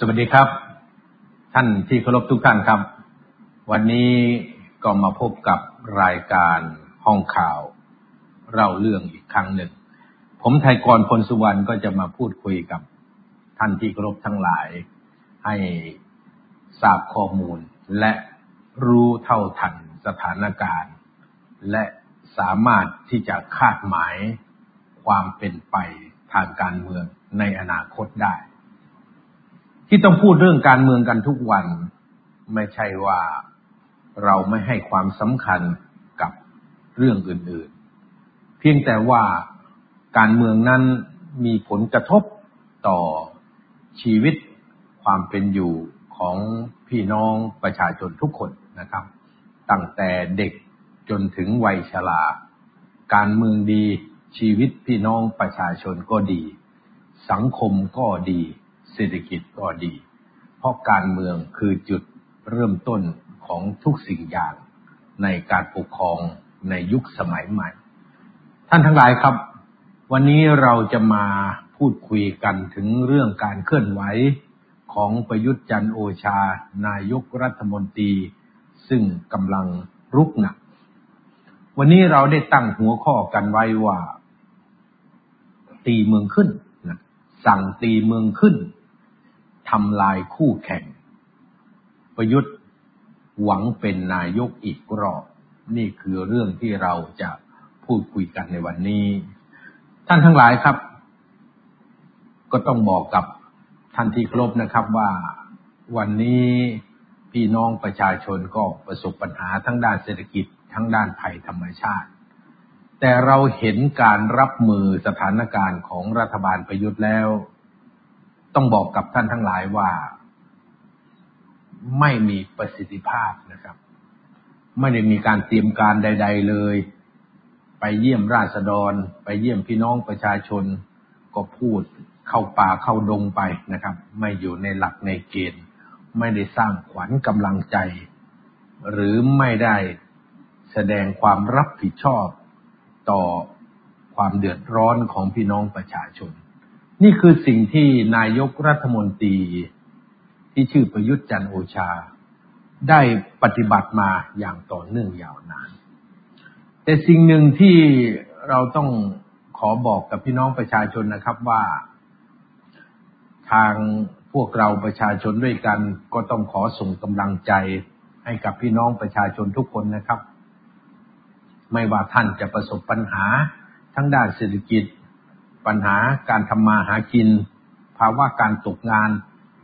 สวัสดีครับ ท่านที่เคารพทุกท่านครับ วันนี้ก็มาพบกับรายการห้องข่าวเล่าเรื่องอีกครั้งหนึ่ง ผมไทยกรพลสุวรรณก็จะมาพูดคุยกับท่านที่เคารพทั้งหลาย ให้ทราบข้อมูล และรู้เท่าทันสถานการณ์ และสามารถที่จะคาดหมายความเป็นไปทางการเมืองในอนาคตได้ ที่ต้องพูดเรื่องการเมืองกันทุกวัน ไม่ใช่ว่าเราไม่ให้ความสำคัญกับเรื่องอื่น ๆ เพียงแต่ว่าการเมืองนั้นมีผลกระทบต่อชีวิตความเป็นอยู่ของพี่น้องประชาชนทุกคนนะครับ ตั้งแต่เด็กจนถึงวัยชรา การเมืองดีชีวิตพี่น้องประชาชนก็ดี สังคมก็ดี เศรษฐกิจก็ดี เพราะการเมืองคือจุดเริ่มต้นของทุกสิ่งอย่างในการปกครองในยุคสมัยใหม่ ท่านทั้งหลายครับ วันนี้เราจะมาพูดคุยกันถึงเรื่องการเคลื่อนไหวของประยุทธ์จันโอชา นายกรัฐมนตรี ซึ่งกำลังรุกหนัก วันนี้เราได้ตั้งหัวข้อกันไว้ว่า ตีเมืองขึ้นนะสั่งตีเมืองขึ้น ทำลายคู่แข่ง ประยุทธ์หวังเป็นนายกอีกรอบ นี่คือเรื่องที่เราจะพูดคุยกันในวันนี้ ท่านทั้งหลายครับ ก็ต้องบอกกับท่านที่ครบนะครับว่าวันนี้พี่น้องประชาชนก็ประสบปัญหาทั้งด้านเศรษฐกิจทั้งด้านภัยธรรมชาติ แต่เราเห็นการรับมือสถานการณ์ของรัฐบาลประยุทธ์แล้ว ต้องบอกกับท่านทั้งหลายว่า ไม่มีประสิทธิภาพนะครับ ไม่ได้มีการเตรียมการใด ๆ เลย ไปเยี่ยมราษฎร ไปเยี่ยมพี่น้องประชาชน ก็พูดเข้าป่าเข้าดงไปนะครับ ไม่อยู่ในหลักในเกณฑ์ ไม่ได้สร้างขวัญกำลังใจ หรือไม่ได้แสดงความรับผิดชอบต่อความเดือดร้อนของพี่น้องประชาชน นี่คือสิ่งที่นายกรัฐมนตรีที่ชื่อประยุทธ์จันโอชา ได้ปฏิบัติมาอย่างต่อเนื่องยาวนาน แต่สิ่งหนึ่งที่เราต้องขอบอกกับพี่น้องประชาชนนะครับว่า ทางพวกเราประชาชนด้วยกัน ก็ต้องขอส่งกำลังใจให้กับพี่น้องประชาชนทุกคนนะครับ ไม่ว่าท่านจะประสบปัญหาทั้งด้านเศรษฐกิจ ปัญหาการทำมาหากิน ภาวะการตกงาน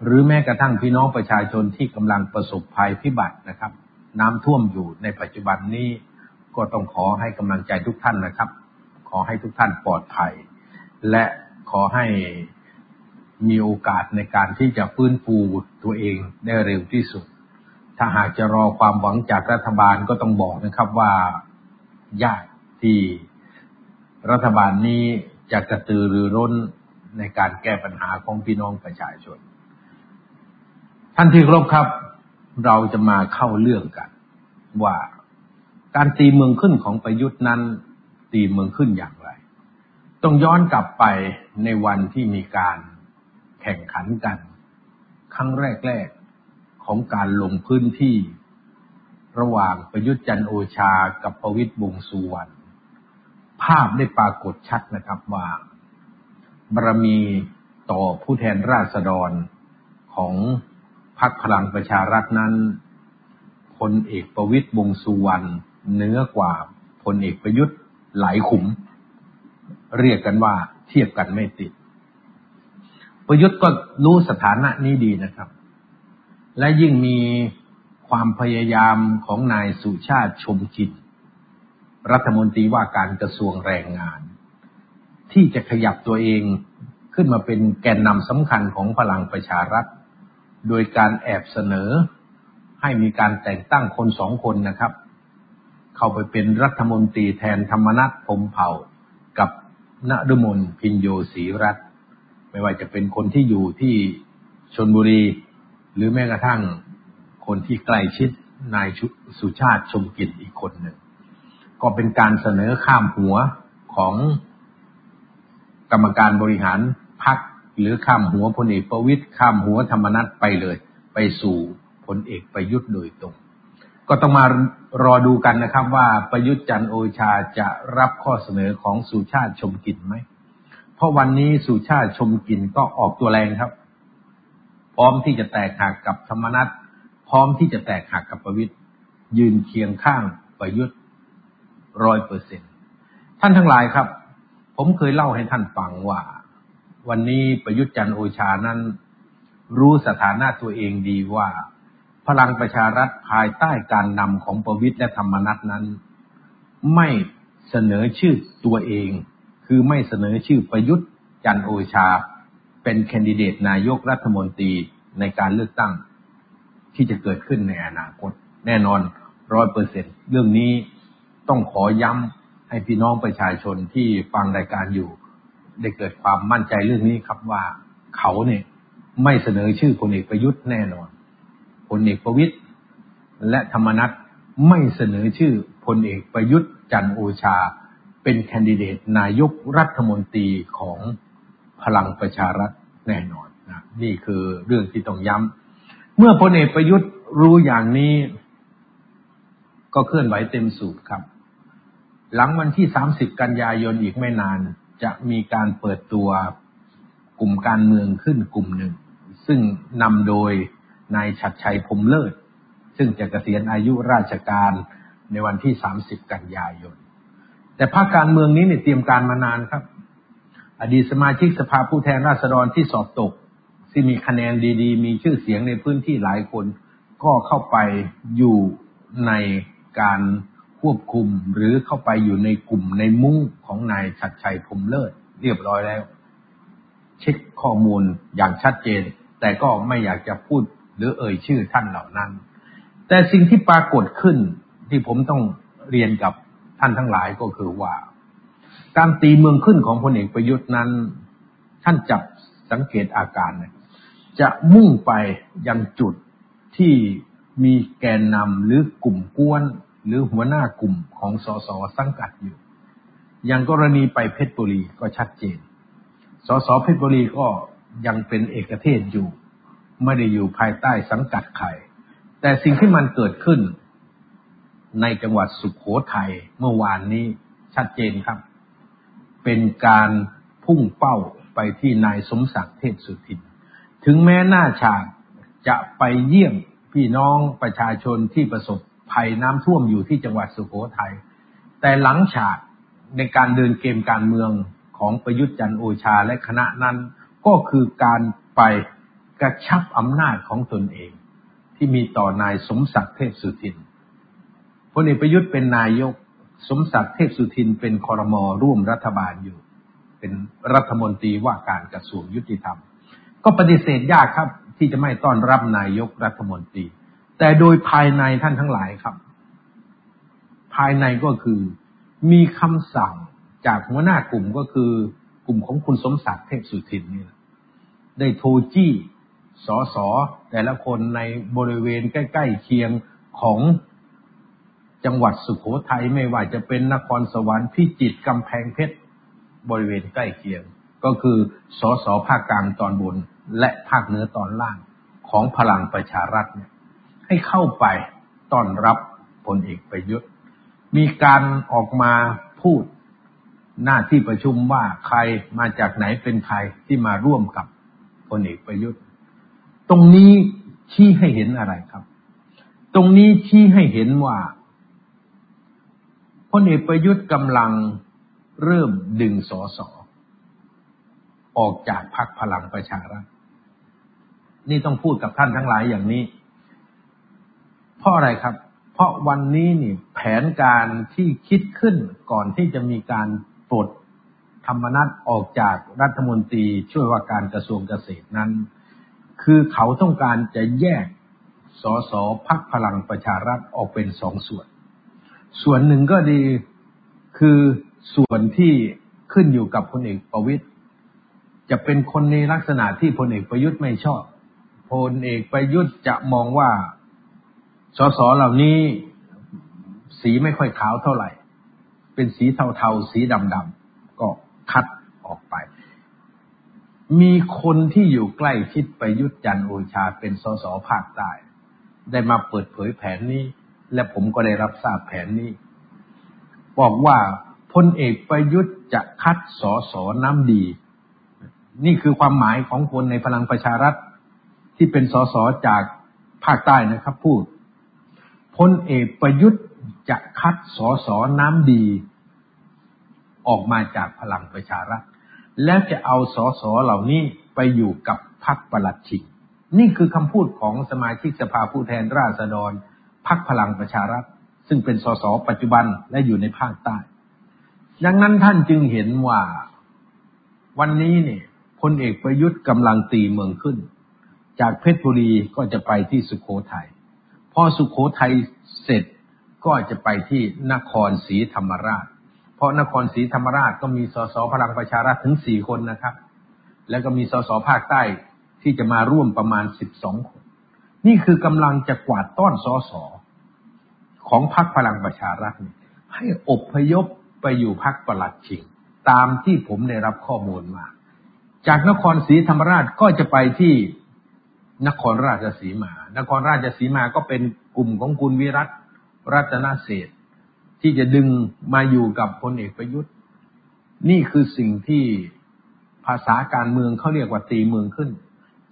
หรือแม้กระทั่งพี่น้องประชาชนที่กำลังประสบภัยพิบัตินะครับ น้ำท่วมอยู่ในปัจจุบันนี้ ก็ต้องขอให้กำลังใจทุกท่านนะครับ ขอให้ทุกท่านปลอดภัย และขอให้มีโอกาสในการที่จะฟื้นฟูตัวเองได้เร็วที่สุด ถ้าหากจะรอความหวังจากรัฐบาลก็ต้องบอกนะครับว่ายากที่รัฐบาลนี้ จะกระตือรือร้นในการแก้ปัญหาของพี่น้องประชาชน ท่านที่ครบครับ เราจะมาเข้าเรื่องกัน ว่าการตีเมืองขึ้นของประยุทธ์นั้น ตีเมืองขึ้นอย่างไร ต้องย้อนกลับไปในวันที่มีการแข่งขันกัน ครั้งแรก ๆ ของการลงพื้นที่ ระหว่างประยุทธ์จันโอชากับประวิตยวงสุวรรณ ภาพได้ปรากฏชัดนะครับว่าบารมีต่อผู้แทนราษฎรของพรรคพลังประชารัฐนั้นพลเอกประวิตยวงสุวรรณเนื้อกว่าพลเอกประยุทธ์หลายขุม เรียกกันว่าเทียบกันไม่ติด ประยุทธ์ก็รู้สถานะนี้ดีนะครับ และยิ่งมีความพยายามของนายสุชาติชมจิต รัฐมนตรีว่าการกระทรวงแรงงาน ที่จะขยับตัวเองขึ้นมาเป็นแกนนำสำคัญของพลังประชารัฐ โดยการแอบเสนอให้มีการแต่งตั้งคนสองคนนะครับ เข้าไปเป็นรัฐมนตรีแทนธรรมนัฐพมเผ่า กับณรุมนพินโยศรีรัตน์ไม่ว่าจะเป็นคนที่อยู่ที่ชนบุรี หรือแม้กระทั่งคนที่ใกล้ชิดนายสุชาติชมกิจอีกคนหนึ่ง ก็เป็นการเสนอข้ามหัวของกรรมการบริหารพรรคหรือข้ามหัวพลเอกประวิตยข้ามหัวธรรมนัตไปเลย ไปสู่พลเอกประยุทธ์โดยตรง ก็ต้องมารอดูกันนะครับ ว่าประยุทธ์จันโอชาจะรับข้อเสนอของสุชาติชมกินไหม เพราะวันนี้สุชาติชมกินก็ออกตัวแรงครับ พร้อมที่จะแตกหักกับธรรมนัตพร้อมที่จะแตกหักกับประวิทย์ยืนเคียงข้างประยุทธ์ ร้อยเปอร์เซ็นท่านทั้งหลายครับ ผมเคยเล่าให้ท่านฟังว่า วันนี้ประยุทธ์จันโอชานั้น รู้สถานะตัวเองดีว่า พลังประชารัฐภายใต้การนำของประวิตยและธรรมนัตนั้น ไม่เสนอชื่อตัวเอง คือไม่เสนอชื่อประยุทธ์จันโอชา เป็นแคนดิเดตนายกรัฐมนตรีในการเลือกตั้งที่จะเกิดขึ้นในอนาคต แน่นอนร้อยเปอร์เซ็นเรื่องนี้ ต้องขอย้ำให้พี่น้องประชาชนที่ฟังรายการอยู่ ได้เกิดความมั่นใจเรื่องนี้ครับว่าเขาเนี่ยไม่เสนอชื่อพลเอกประยุทธ์แน่นอนพลเอกประวิตยและธรรมนัตไม่เสนอชื่อพลเอกประยุทธ์จันโอชา เป็นแคนดิเดตนายกรัฐมนตรีของพลังประชารัฐแน่นอนนะนี่คือเรื่องที่ต้องย้ำเมื่อพลเอกประยุทธ์รู้อย่างนี้ ก็เคลื่อนไหวเต็มสูบครับ หลังวันที่ 30 กันยายนอีกไม่นาน จะมีการเปิดตัวกลุ่มการเมืองขึ้นกลุ่มหนึ่ง ซึ่งนำโดยนายชัดชัยพรมเลิศ ซึ่งจะเกษียณอายุราชการในวันที่ 30 กันยายน แต่ภาคการเมืองนี้เนี่ยเตรียมการมานานครับ อดีตสมาชิกสภาผู้แทนราษฎรที่สอบตก ที่มีคะแนนดี ๆ มีชื่อเสียงในพื้นที่หลายคน ก็เข้าไปอยู่ในการ ควบคุมหรือเข้าไปอยู่ในกลุ่มในมุ้งของนายชัดชัยพรมเลิศเรียบร้อยแล้ว เช็คข้อมูลอย่างชัดเจน แต่ก็ไม่อยากจะพูดหรือเอ่ยชื่อท่านเหล่านั้น แต่สิ่งที่ปรากฏขึ้นที่ผมต้องเรียนกับท่านทั้งหลายก็คือว่า การตีเมืองขึ้นของพลเอกประยุทธ์นั้น ท่านจับสังเกตอาการจะมุ่งไปยังจุดที่มีแกนนำหรือกลุ่มกวน หรือหัวหน้ากลุ่มของสสสังกัดอยู่ อย่างกรณีไปเพชรบุรีก็ชัดเจน สสเพชรบุรีก็ยังเป็นเอกเทศอยู่ ไม่ได้อยู่ภายใต้สังกัดใคร แต่สิ่งที่มันเกิดขึ้น ในจังหวัดสุขโขทัยเมื่อวานนี้ชัดเจนครับ เป็นการพุ่งเป้าไปที่นายสมศักดิ์เทพสุทิน ถึงแม้หน้าฉากจะไปเยี่ยมพี่น้องประชาชนที่ประสบ ภัยน้ำท่วมอยู่ที่จังหวัดสุโขทัย แต่หลังฉากในการเดินเกมการเมืองของประยุทธ์จันโอชาและคณะนั้น ก็คือการไปกระชับอำนาจของตนเอง ที่มีต่อนายสมศักดิ์เทพสุทินพลเอกประยุทธ์เป็นนายกสมศักดิ์เทพสุทินเป็นคอรมอร่วมรัฐบาลอยู่ เป็นรัฐมนตรีว่าการกระทรวงยุติธรรม ก็ปฏิเสธยากครับที่จะไม่ต้อนรับนายกรัฐมนตรี แต่โดยภายในท่านทั้งหลายครับ ภายในก็คือมีคำสั่งจากหัวหน้ากลุ่มก็คือกลุ่มของคุณสมศักดิ์เทพสุทินนี่ได้โทรจี้สสแต่ละคนในบริเวณใกล้ ๆ เคียงของจังหวัดสุขโขทัยไม่ว่าจะเป็นนครสวรรค์พิจิตรกำแพงเพชรบริเวณใกล้เคียง ก็คือสอสอภาคกลางตอนบน และภาคเหนือตอนล่างของพลังประชารัฐเนี่ย ให้เข้าไปต้อนรับพลเอกประยุทธ์ มีการออกมาพูดหน้าที่ประชุมว่าใครมาจากไหนเป็นใครที่มาร่วมกับพลเอกประยุทธ์ ตรงนี้ชี้ให้เห็นอะไรครับ ตรงนี้ชี้ให้เห็นว่าพลเอกประยุทธ์กำลังเริ่มดึงสอสอออกจากพรรคพลังประชารัฐนี่ต้องพูดกับท่านทั้งหลายอย่างนี้ เพราะอะไรครับ เพราะวันนี้นี่แผนการที่คิดขึ้นก่อนที่จะมีการปลดธรรมนัตออกจากรัฐมนตรีช่วยว่าการกระทรวงเกษตรนั้น คือเขาต้องการจะแยกสสพักพลังประชารัฐออกเป็นสองส่วน ส่วนหนึ่งก็ดีคือส่วนที่ขึ้นอยู่กับพลเอกประวิตยจะเป็นคนในลักษณะที่พลเอกประยุทธ์ไม่ชอบพลเอกประยุทธ์จะมองว่า สสเหล่านี้สีไม่ค่อยขาวเท่าไหร่ เป็นสีเทาๆ สีดำๆ ก็คัดออกไป มีคนที่อยู่ใกล้ชิดประยุทธ์จันโอชาเป็นสสภาคใต้ ได้มาเปิดเผยแผนนี้ และผมก็ได้รับทราบแผนนี้ บอกว่าพลเอกประยุทธ์จะคัดสอสอน้ำดี นี่คือความหมายของคนในพลังประชารัฐที่เป็นสอสอจากภาคใต้นะครับพูด พลเอกประยุทธ์จะคัดสอสอน้ำดี ออกมาจากพลังประชารัฐ และจะเอาสอสอเหล่านี้ไปอยู่กับพรรคประหลัดฉิกนี่คือคำพูดของสมาชิกสภาผู้แทนราษฎรพรรคพลังประชารัฐ ซึ่งเป็นสสปัจจุบันและอยู่ในภาคใต้ ดังนั้นท่านจึงเห็นว่าวันนี้เนี่ยพลเอกประยุทธ์กำลังตีเมืองขึ้น จากเพชรบุรีก็จะไปที่สุขโขทยัย พอสุขโขทัยเสร็จก็จะไปที่นครศรีธรรมราช เพราะนครศรีธรรมราชก็มีสสพลังประชารัฐถึงสี่คนนะครับ แล้วก็มีสสภาคใต้ที่จะมาร่วมประมาณสิบสองคน นี่คือกำลังจะกวาดต้อนสสของพรรคพลังประชารัฐให้อบพยพไปอยู่พรรคประหลัดชิง ตามที่ผมได้รับข้อมูลมา จากนครศรีธรรมราชก็จะไปที่ นครราชสีมา นครราชสีมาก็เป็นกลุ่มของคุณวิรัตรัตนเศษที่จะดึงมาอยู่กับพลเอกประยุทธ์ นี่คือสิ่งที่ภาษาการเมืองเขาเรียกว่าตีเมืองขึ้น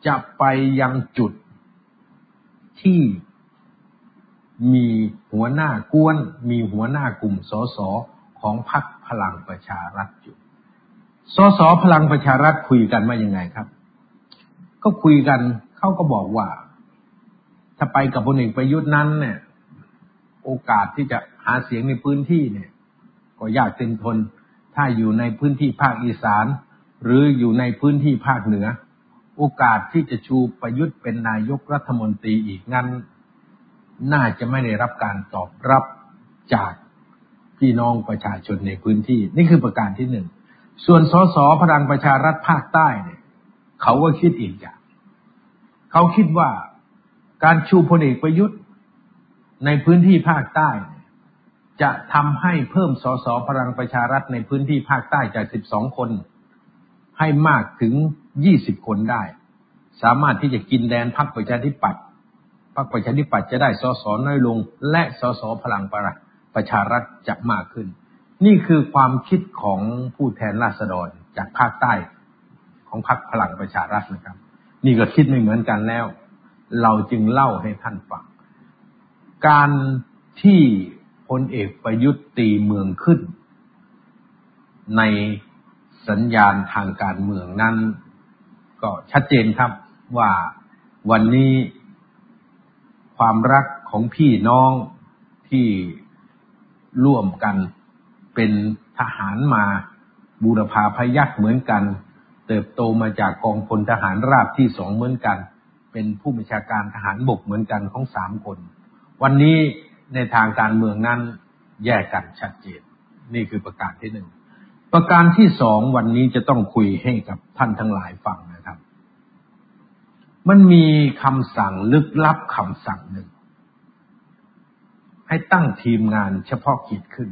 จะไปยังจุดที่มีหัวหน้ากวน มีหัวหน้ากลุ่มสสของพรรคพลังประชารัฐอยู่สสพลังประชารัฐคุยกันว่ายังไงครับ ก็คุยกัน เขาก็บอกว่า ถ้าไปกับพลเอกประยุทธ์นั้นเนี่ย โอกาสที่จะหาเสียงในพื้นที่เนี่ย ก็ยากเต็มทน ถ้าอยู่ในพื้นที่ภาคอีสาน หรืออยู่ในพื้นที่ภาคเหนือ โอกาสที่จะชูประยุทธ์เป็นนายกรัฐมนตรีอีกงั้น น่าจะไม่ได้รับการตอบรับจากพี่น้องประชาชนในพื้นที่ นี่คือประการที่หนึ่ง ส่วนสสพลังประชารัฐภาคใต้เนี่ย เขาก็คิดอีกอย่าง เขาคิดว่าการชูพลเอกประยุทธ์ในพื้นที่ภาคใต้ จะทำให้เพิ่มสสพลังประชารัฐในพื้นที่ภาคใต้จาก 12 คน ให้มากถึง 20 คนได้ สามารถที่จะกินแดนพรรคประชาธิปัตย์พรรคประชาธิปัตย์จะได้สสน้อยลง และสสพลังประชารัฐจะมากขึ้น นี่คือความคิดของผู้แทนราษฎรจากภาคใต้ของพรรคพลังประชารัฐนะครับ นี่ก็คิดไม่เหมือนกันแล้ว เราจึงเล่าให้ท่านฟัง การที่พลเอกประยุทธ์ตีเมืองขึ้น ในสัญญาณทางการเมืองนั้น ก็ชัดเจนครับว่าวันนี้ความรักของพี่น้องที่ร่วมกันเป็นทหารมาบูรพาพยักเหมือนกัน เติบโตมาจากกองพลทหารราบที่สองเหมือนกัน เป็นผู้บัญชาการทหารบกเหมือนกันของสามคน วันนี้ในทางการเมืองนั้นแยกกันชัดเจน นี่คือประการที่หนึ่งประการที่สองวันนี้จะต้องคุยให้กับท่านทั้งหลายฟังนะครับ มันมีคำสั่งลึกลับคำสั่งหนึ่ง ให้ตั้งทีมงานเฉพาะกิจขึ้น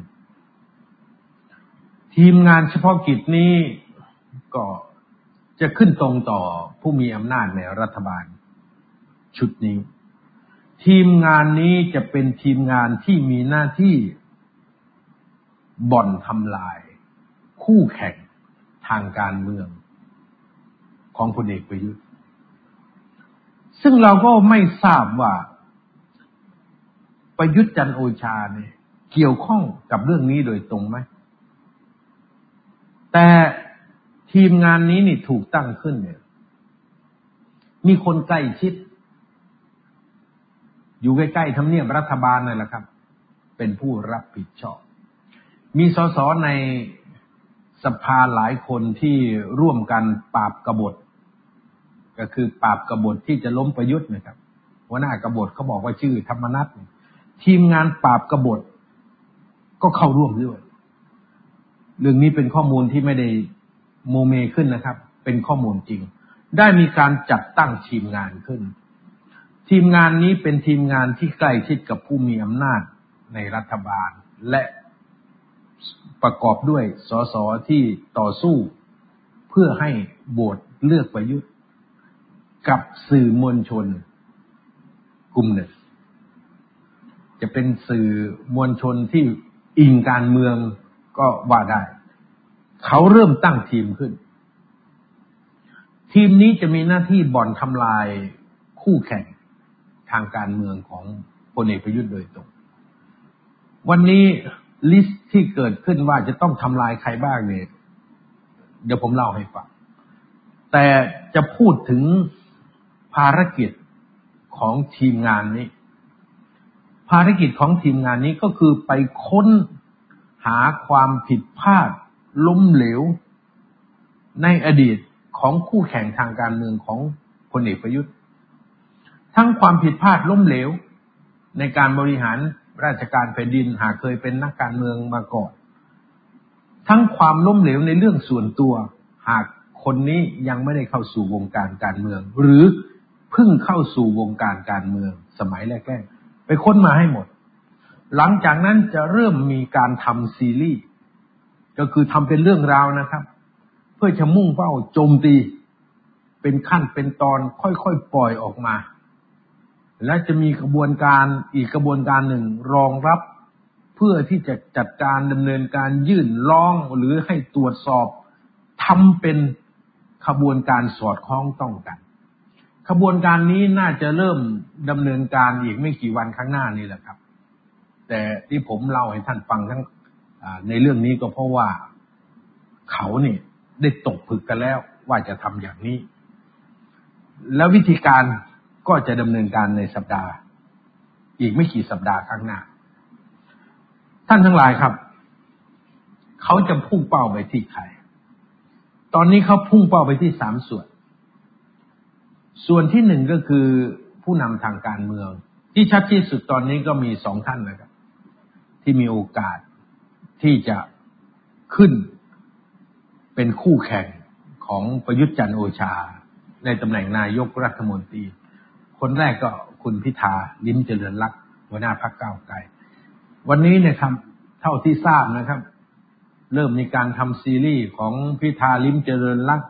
ทีมงานเฉพาะกิจนี้ก็ จะขึ้นตรงต่อผู้มีอำนาจในรัฐบาล ชุดนี้ ทีมงานนี้จะเป็นทีมงานที่มีหน้าที่บ่อนทำลาย คู่แข่งทางการเมือง ของพลเอกประยุทธ์ ซึ่งเราก็ไม่ทราบว่า ประยุทธ์จันโอชาเนี่ยเกี่ยวข้องกับเรื่องนี้โดยตรงไหม แต่ ทีมงานนี้นี่ถูกตั้งขึ้นเนี่ย มีคนใกล้ชิด อยู่ใกล้ๆทำเนียบรัฐบาลนั่นแหละครับ เป็นผู้รับผิดชอบ มีสสในสภาหลายคนที่ร่วมกันปราบกบฏ ก็คือปราบกบฏที่จะล้มประยุทธ์นะครับหัวหน้ากบฏเขาบอกว่าชื่อธรรมนัตทีมงานปราบกบฏก็เข้าร่วมด้วย เรื่องนี้เป็นข้อมูลที่ไม่ได้ โมเมขึ้นนะครับ เป็นข้อมูลจริง ได้มีการจัดตั้งทีมงานขึ้น ทีมงานนี้เป็นทีมงานที่ใกล้ชิดกับผู้มีอำนาจในรัฐบาล และประกอบด้วยสสที่ต่อสู้ เพื่อให้โบสเลือกประยุทธ์ กับสื่อมวลชน กลุ่มหนึ่ง จะเป็นสื่อมวลชนที่อิงการเมืองก็ว่าได้ เขาเริ่มตั้งทีมขึ้น ทีมนี้จะมีหน้าที่บ่อนทำลายคู่แข่งทางการเมืองของพลเอกประยุทธ์โดยตรง วันนี้ลิสต์ที่เกิดขึ้นว่าจะต้องทำลายใครบ้างเนี่ยเดี๋ยวผมเล่าให้ฟัง แต่จะพูดถึงภารกิจของทีมงานนี้ ภารกิจของทีมงานนี้ก็คือไปค้นหาความผิดพลาด ล้มเหลว ในอดีตของคู่แข่งทางการเมืองของพลเอกประยุทธ์ ทั้งความผิดพลาดล้มเหลว ในการบริหารราชการแผ่นดินหากเคยเป็นนักการเมืองมาก่อน ทั้งความล้มเหลวในเรื่องส่วนตัว หากคนนี้ยังไม่ได้เข้าสู่วงการการเมือง หรือเพิ่งเข้าสู่วงการการเมืองสมัยแรกๆไปค้นมาให้หมด หลังจากนั้นจะเริ่มมีการทำซีรีส์ ก็คือทำเป็นเรื่องราวนะครับ เพื่อจะมุ่งเป้าโจมตี เป็นขั้นเป็นตอนค่อยๆปล่อยออกมา และจะมีกระบวนการอีกกระบวนการหนึ่งรองรับ เพื่อที่จะจัดการดำเนินการยื่นร้องหรือให้ตรวจสอบทำเป็นขบวนการสอดคล้องต้องกันขบวนการนี้น่าจะเริ่มดำเนินการอีกไม่กี่วันข้างหน้านี้แหละครับ แต่ที่ผมเล่าให้ท่านฟังทั้ง ในเรื่องนี้ก็เพราะว่าเขาเนี่ยได้ตกผึกกันแล้วว่าจะทำอย่างนี้ แล้ววิธีการก็จะดำเนินการในสัปดาห์ อีกไม่กี่สัปดาห์ข้างหน้า ท่านทั้งหลายครับ เขาจะพุ่งเป้าไปที่ใคร ตอนนี้เขาพุ่งเป้าไปที่สามส่วน ส่วนที่หนึ่งก็คือผู้นำทางการเมือง ที่ชัดที่สุดตอนนี้ก็มีสองท่านนะครับที่มีโอกาส ที่จะขึ้นเป็นคู่แข่งของประยุทธ์จันโอชา ในตำแหน่งนายกรัฐมนตรี คนแรกก็คุณพิธาลิ้มเจริญรักหัวหน้าพักเก้าไกล วันนี้เนี่ยครับเท่าที่ทราบนะครับ เริ่มมีการทำซีรีส์ของพิธาลิ้มเจริญรัก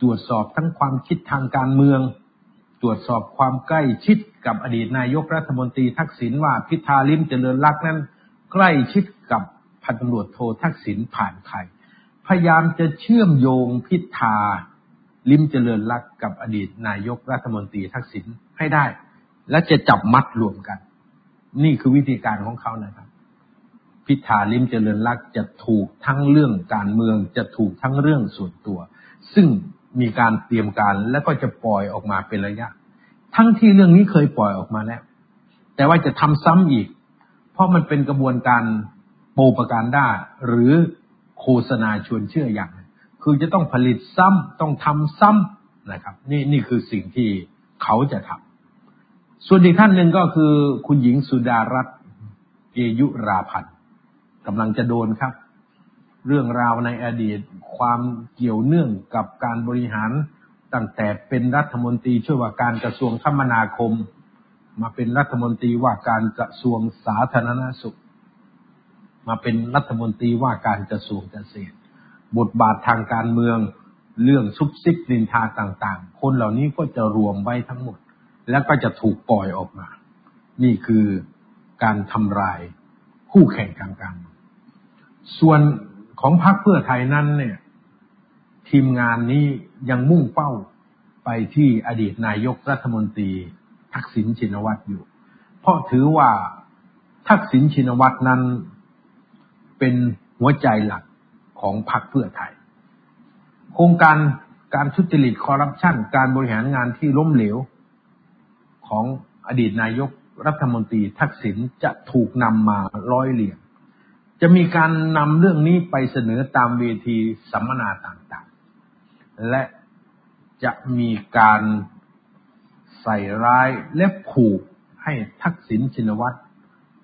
ตรวจสอบทั้งความคิดทางการเมือง ตรวจสอบความใกล้ชิดกับอดีตนายกรัฐมนตรีทักษิณว่าพิธาลิ้มเจริญรักนั้น ใกล้ชิดกับ พันตำรวจโททักษิณผ่านใครพยายามจะเชื่อมโยงพิธาลิมเจริญรักกับอดีตนายกรัฐมนตรีทักษิณให้ได้ และจะจับมัดรวมกัน นี่คือวิธีการของเขานะครับ พิธาลิมเจริญรักจะถูกทั้งเรื่องการเมืองจะถูกทั้งเรื่องส่วนตัว ซึ่งมีการเตรียมการและก็จะปล่อยออกมาเป็นระยะ ทั้งที่เรื่องนี้เคยปล่อยออกมาแล้ว แต่ว่าจะทำซ้ำอีก เพราะมันเป็นกระบวนการ โปรปการด้าหรือโฆษณาชวนเชื่ออย่าง คือจะต้องผลิตซ้ำต้องทำซ้ำนะครับ นี่นี่คือสิ่งที่เขาจะทำส่วนอีกท่านหนึ่งก็คือคุณหญิงสุดารัตน์เกยุราพันธ์กำลังจะโดนครับ เรื่องราวในอดีตความเกี่ยวเนื่องกับการบริหารตั้งแต่เป็นรัฐมนตรีช่วยว่าการกระทรวงคมนาคม มาเป็นรัฐมนตรีว่าการกระทรวงสาธารณสุข มาเป็นรัฐมนตรีว่าการกระทรวงเกษตร บทบาททางการเมืองเรื่องซุบซิบนินทาต่างๆ คนเหล่านี้ก็จะรวมไว้ทั้งหมด แล้วก็จะถูกปล่อยออกมา นี่คือการทำลายคู่แข่งทางการส่วนของพรรคเพื่อไทยนั้นเนี่ยทีมงานนี้ยังมุ่งเป้าไปที่อดีตนายกรัฐมนตรีทักษิณชินวัตรอยู่ เพราะถือว่าทักษิณชินวัตรนั้น เป็นหัวใจหลักของพรรคเพื่อไทย โครงการการทุจริตคอร์รัปชันการบริหารงานที่ล้มเหลว ของอดีตนายกรัฐมนตรีทักษิณจะถูกนำมาร้อยเรียง จะมีการนำเรื่องนี้ไปเสนอตามเวทีสัมมนาต่างๆ และจะมีการใส่ร้ายและผูกให้ทักษิณชินวัตร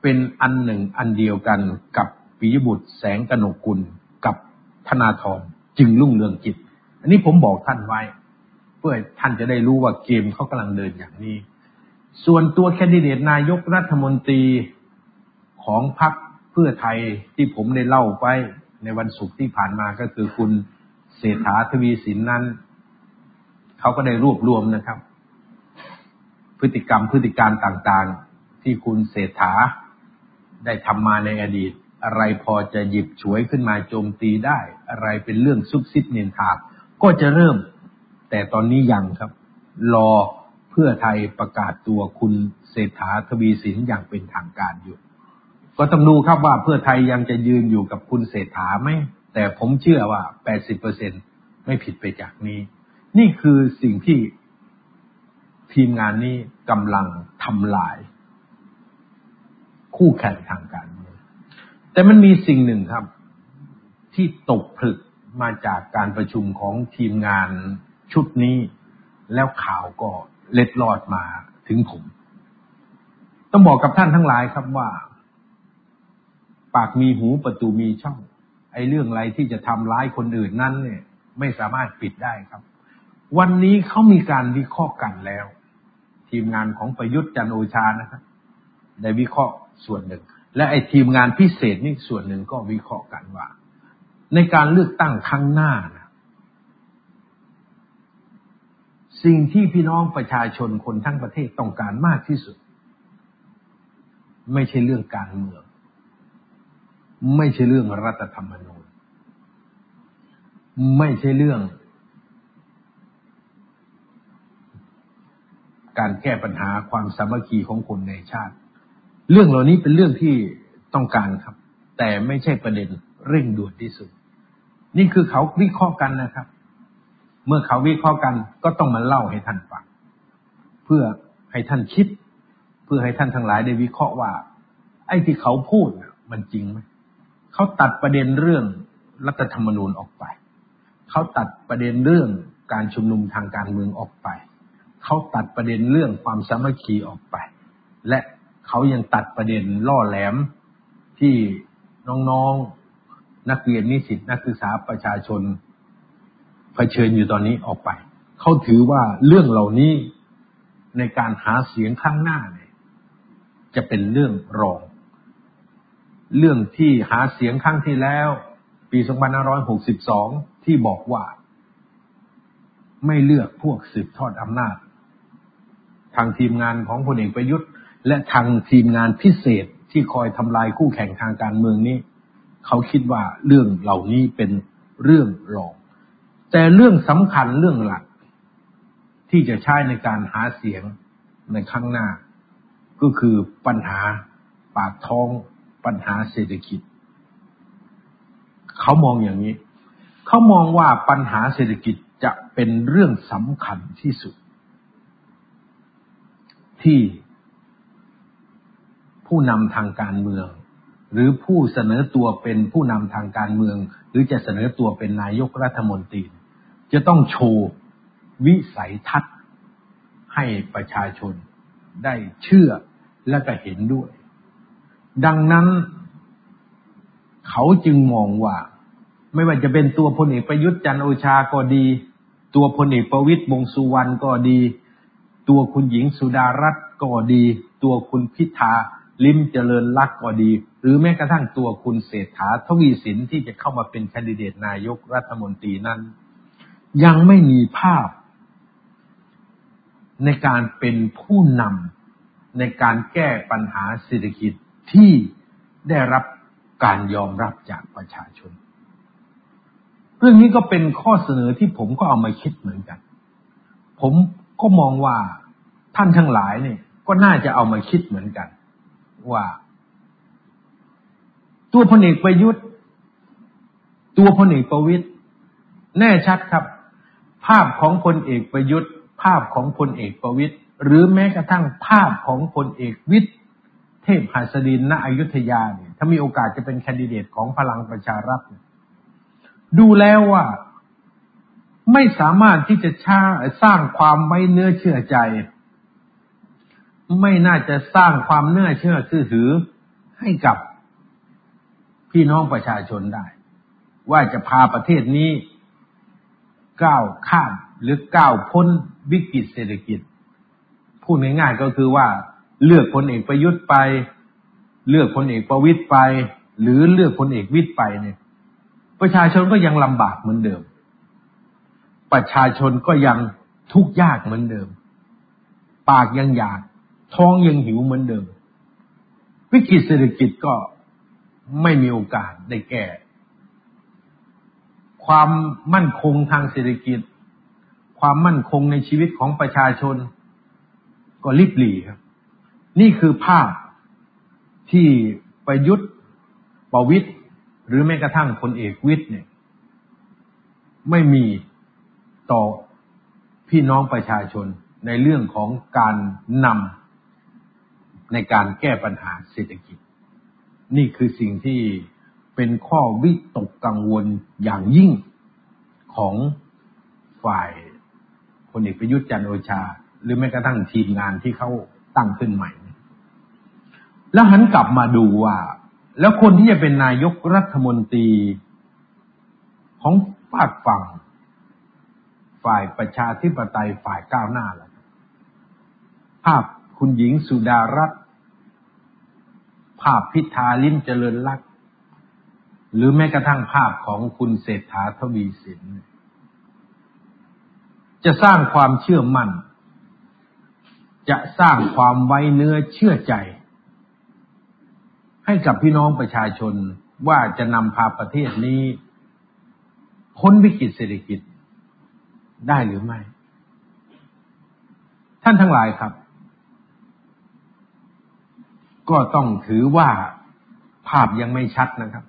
เป็นอันหนึ่งอันเดียวกันกับ ปิยบุตร แสงกนกุลกับธนาธรจึงรุ่งเรืองกิจอันนี้ผมบอกท่านไว้ เพื่อท่านจะได้รู้ว่าเกมเขากำลังเดินอย่างนี้ ส่วนตัวแคนดิเดตนายกรัฐมนตรีของพรรคเพื่อไทยที่ผมได้เล่าไปในวันศุกร์ที่ผ่านมาก็คือคุณเศรษฐาทวีสินนั้นเขาก็ได้รวบรวมนะครับ พฤติกรรมพฤติการต่างๆ ที่คุณเศรษฐาได้ทำมาในอดีต อะไรพอจะหยิบฉวยขึ้นมาโจมตีได้ อะไรเป็นเรื่องซุบซิบเนินทาก็จะเริ่ม แต่ตอนนี้ยังครับ รอเพื่อไทยประกาศตัวคุณเศรษฐาทวีสินอย่างเป็นทางการอยู่ ก็ต้องดูครับว่าเพื่อไทยยังจะยืนอยู่กับคุณเศรษฐาไหมแต่ผมเชื่อว่า 80%ไม่ผิดไปจากนี้ นี่คือสิ่งที่ทีมงานนี้กำลังทำลาย คู่แข่งทางการ แต่มันมีสิ่งหนึ่งครับ ที่ตกผลึกมาจากการประชุมของทีมงานชุดนี้ แล้วข่าวก็เล็ดลอดมาถึงผม ต้องบอกกับท่านทั้งหลายครับว่า ปากมีหูประตูมีช่อง ไอ้เรื่องอะไรที่จะทำร้ายคนอื่นนั้นเนี่ย ไม่สามารถปิดได้ครับ วันนี้เขามีการวิเคราะห์กันแล้ว ทีมงานของประยุทธ์จันโอชานะครับ ได้วิเคราะห์ส่วนหนึ่ง และไอ้ทีมงานพิเศษนี่ส่วนหนึ่งก็วิเคราะห์กันว่า ในการเลือกตั้งครั้งหน้านะสิ่งที่พี่น้องประชาชนคนทั้งประเทศต้องการมากที่สุด ไม่ใช่เรื่องการเมือง ไม่ใช่เรื่องรัฐธรรมนูญ ไม่ใช่เรื่อง การแก้ปัญหาความสามัคคีของคนในชาติ เรื่องเหล่านี้เป็นเรื่องที่ต้องการครับ แต่ไม่ใช่ประเด็นเร่งด่วนที่สุด นี่คือเขาวิเคราะห์กันนะครับ เมื่อเขาวิเคราะห์กันก็ต้องมาเล่าให้ท่านฟังเพื่อให้ท่านคิด เพื่อให้ท่านทั้งหลายได้วิเคราะห์ว่า ไอ้ที่เขาพูดมันจริงไหมเขาตัดประเด็นเรื่องรัฐธรรมนูญออกไป เขาตัดประเด็นเรื่องการชุมนุมทางการเมืองออกไป เขาตัดประเด็นเรื่องความสามัคคีออกไป และ เขายังตัดประเด็นล่อแหลมที่น้องๆนักเรียนนิสิตนักศึกษาประชาชนเผชิญอยู่ตอนนี้ออกไป เขาถือว่าเรื่องเหล่านี้ในการหาเสียงข้างหน้าเนี่ยจะเป็นเรื่องรอง เรื่องที่หาเสียงครั้งที่แล้ว ปี2562 ที่บอกว่า ไม่เลือกพวกสืบทอดอำนาจ ทางทีมงานของพลเอกประยุทธ์ และทางทีมงานพิเศษที่คอยทำลายคู่แข่งทางการเมืองนี้ เขาคิดว่าเรื่องเหล่านี้เป็นเรื่องรอง แต่เรื่องสำคัญเรื่องหลัก ที่จะใช้ในการหาเสียงในข้างหน้า ก็คือปัญหาปากท้องปัญหาเศรษฐกิจ เขามองอย่างนี้ เขามองว่าปัญหาเศรษฐกิจจะเป็นเรื่องสำคัญที่สุด ที่ ผู้นำทางการเมือง หรือผู้เสนอตัวเป็นผู้นำทางการเมือง หรือจะเสนอตัวเป็นนายกรัฐมนตรี จะต้องโชว์วิสัยทัศน์ให้ประชาชนได้เชื่อและก็เห็นด้วย ดังนั้น เขาจึงมองว่า ไม่ว่าจะเป็นตัวพลเอกประยุทธ์จันโอชาก็ดี ตัวพลเอกประวิตยวงสุวรรณก็ดี ตัวคุณหญิงสุดารัตน์ก็ดี ตัวคุณพิธา ลิมเจริญรักก็ดี หรือแม้กระทั่งตัวคุณเศรษฐาทวีสินที่จะเข้ามาเป็นแคนดิเดตนายกรัฐมนตรีนั้น ยังไม่มีภาพ ในการเป็นผู้นำในการแก้ปัญหาเศรษฐกิจที่ได้รับการยอมรับจากประชาชน เรื่องนี้ก็เป็นข้อเสนอที่ผมก็เอามาคิดเหมือนกัน ผมก็มองว่าท่านทั้งหลายเนี่ยก็น่าจะเอามาคิดเหมือนกัน ว่า ตัวพลเอกประยุทธ์ ตัวพลเอกประวิตยแน่ชัดครับ ภาพของพลเอกประยุทธ์ ภาพของพลเอกประวิตยหรือแม้กระทั่งภาพของพลเอกวิทย์เทพหัสดินณอยุธยาเนี่ยถ้ามีโอกาสจะเป็นแคนดิเดตของพลังประชารัฐดูแล้วว่าไม่สามารถที่จะสร้างความไว้เนื้อเชื่อใจ ไม่น่าจะสร้างความเนื้อเชื่อถือให้กับพี่น้องประชาชนได้ ว่าจะพาประเทศนี้ก้าวข้ามหรือก้าวพ้นวิกฤตเศรษฐกิจ พูดง่ายๆก็คือว่าเลือกพลเอกประยุทธ์ไป เลือกพลเอกประวิตยไป หรือเลือกพลเอกวิทย์ไปเนี่ย ประชาชนก็ยังลำบากเหมือนเดิม ประชาชนก็ยังทุกข์ยากเหมือนเดิม ปากยังอยาก ท้องยังหิวเหมือนเดิม วิกฤตเศรษฐกิจก็ไม่มีโอกาสได้แก้ ความมั่นคงทางเศรษฐกิจ ความมั่นคงในชีวิตของประชาชน ก็ริบหรี่ครับ นี่คือภาพที่ประยุทธ์ประวิทย์หรือแม้กระทั่งพลเอกวิทย์เนี่ย ไม่มีต่อพี่น้องประชาชนในเรื่องของการนำ ในการแก้ปัญหาเศรษฐกิจ นี่คือสิ่งที่เป็นข้อวิตกกังวลอย่างยิ่งของฝ่ายพลเอกประยุทธ์จันโอชา หรือแม้กระทั่งทีมงานที่เขาตั้งขึ้นใหม่ แล้วหันกลับมาดูว่า แล้วคนที่จะเป็นนายกรัฐมนตรีของฝากฝั่ง ฝ่ายประชาธิปไตยฝ่ายก้าวหน้าล้วภาพ คุณหญิงสุดารัตน์ภาพพิธาลิ้มเจริญรักหรือแม้กระทั่งภาพของคุณเศรษฐาทวีสิน จะสร้างความเชื่อมั่น จะสร้างความไว้เนื้อเชื่อใจ ให้กับพี่น้องประชาชนว่าจะนำพาประเทศนี้พ้นวิกฤตเศรษฐกิจได้หรือไม่ ท่านทั้งหลายครับ ก็ต้องถือว่าภาพยังไม่ชัดนะครับ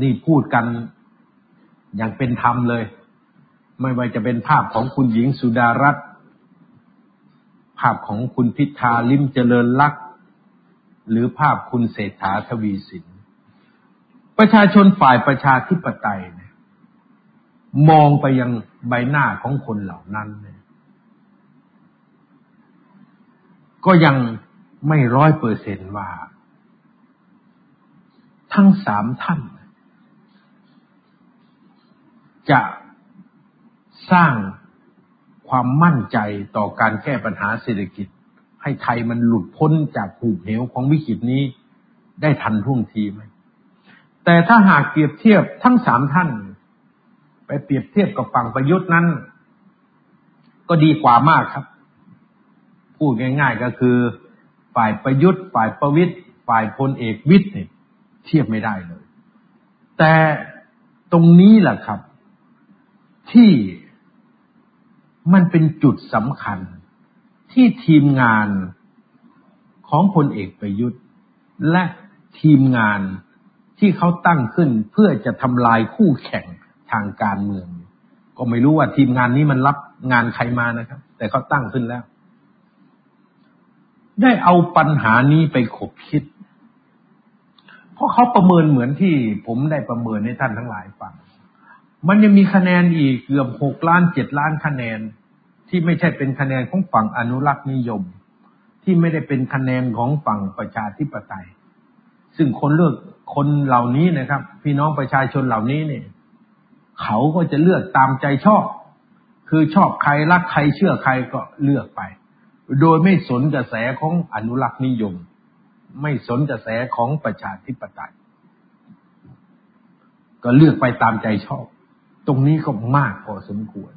นี่พูดกันอย่างเป็นธรรมเลย ไม่ว่าจะเป็นภาพของคุณหญิงสุดารัตน์ภาพของคุณพิธาลิมเจริญลักษณ์หรือภาพคุณเศรษฐาทวีสิน ประชาชนฝ่ายประชาธิปไตยเนี่ยมองไปยังใบหน้าของคนเหล่านั้นเนี่ยก็ยัง ไม่ร้อยเปอร์เซนว่า ทั้งสามท่าน จะสร้างความมั่นใจต่อการแก้ปัญหาเศรษฐกิจ ให้ไทยมันหลุดพ้นจากผูกเหวของวิกฤตนี้ได้ทันท่วงทีไหม แต่ถ้าหากเปรียบเทียบทั้งสามท่าน ไปเปรียบเทียบกับฝั่งประยุทธ์นั้น ก็ดีกว่ามากครับ พูดง่าย ๆก็คือ ฝ่ายประยุทธ์ฝ่ายประวิทย์ฝ่ายพลเอกวิทย์เนี่ยเทียบไม่ได้เลย แต่ตรงนี้แหละครับ ที่มันเป็นจุดสำคัญ ที่ทีมงานของพลเอกประยุทธ์ และทีมงานที่เขาตั้งขึ้นเพื่อจะทำลายคู่แข่งทางการเมือง ก็ไม่รู้ว่าทีมงานนี้มันรับงานใครมานะครับ แต่เขาตั้งขึ้นแล้ว ได้เอาปัญหานี้ไปขบคิด เพราะเขาประเมินเหมือนที่ผมได้ประเมินให้ท่านทั้งหลายฟัง มันยังมีคะแนนอีกเกือบหกล้านเจ็ดล้านคะแนน ที่ไม่ใช่เป็นคะแนนของฝั่งอนุรักษ์นิยม ที่ไม่ได้เป็นคะแนนของฝั่งประชาธิปไตย ซึ่งคนเลือกคนเหล่านี้นะครับ พี่น้องประชาชนเหล่านี้เนี่ยเขาก็จะเลือกตามใจชอบ คือชอบใครรักใครเชื่อใครก็เลือกไป โดยไม่สนกระแสของอนุรักษ์นิยม ไม่สนกระแสของประชาธิปไตย ก็เลือกไปตามใจชอบ ตรงนี้ก็มากพอสมควร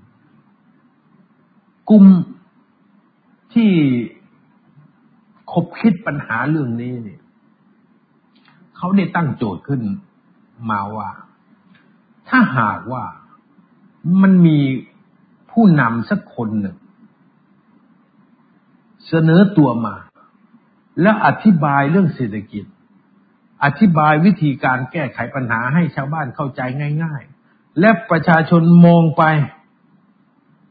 กลุ่มที่คบคิดปัญหาเรื่องนี้เนี่ยเขาได้ตั้งโจทย์ขึ้นมาว่า ถ้าหากว่ามันมีผู้นำสักคนหนึ่ง เสนอตัวมา แล้วอธิบายเรื่องเศรษฐกิจ อธิบายวิธีการแก้ไขปัญหาให้ชาวบ้านเข้าใจง่าย ๆ และประชาชนมองไป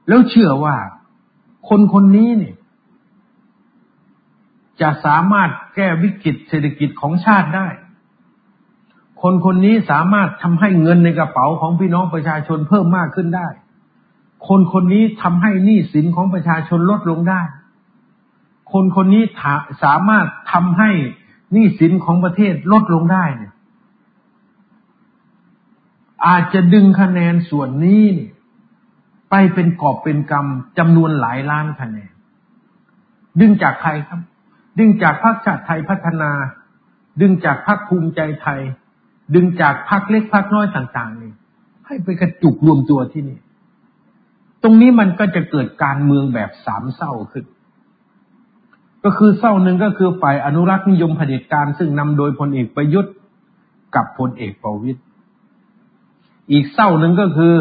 แล้วเชื่อว่าคนคนนี้เนี่ยจะสามารถแก้วิกฤตเศรษฐกิจของชาติได้ คนคนนี้สามารถทำให้เงินในกระเป๋าของพี่น้องประชาชนเพิ่มมากขึ้นได้ คนคนนี้ทำให้หนี้สินของประชาชนลดลงได้ คนคนนี้สามารถทำให้หนี้สินของประเทศลดลงได้เนี่ย อาจจะดึงคะแนนส่วนนี้ ไปเป็นกอบเป็นกรรมจำนวนหลายล้านคะแนน ดึงจากใครครับ ดึงจากพรรคชาติไทยพัฒนา ดึงจากพรรคภูมิใจไทย ดึงจากพักเล็กพักน้อยต่าง ๆ นี่ ให้ไปกระจุกรวมตัวที่นี่ ตรงนี้มันก็จะเกิดการเมืองแบบสามเศร้าขึ้น ก็คือเศร้าหนึ่งก็คือฝ่ายอนุรักษ์นิยมเผด็จการซึ่งนำโดยพลเอกประยุทธ์กับพลเอกประวิตยอีกเศร้าหนึ่งก็คือ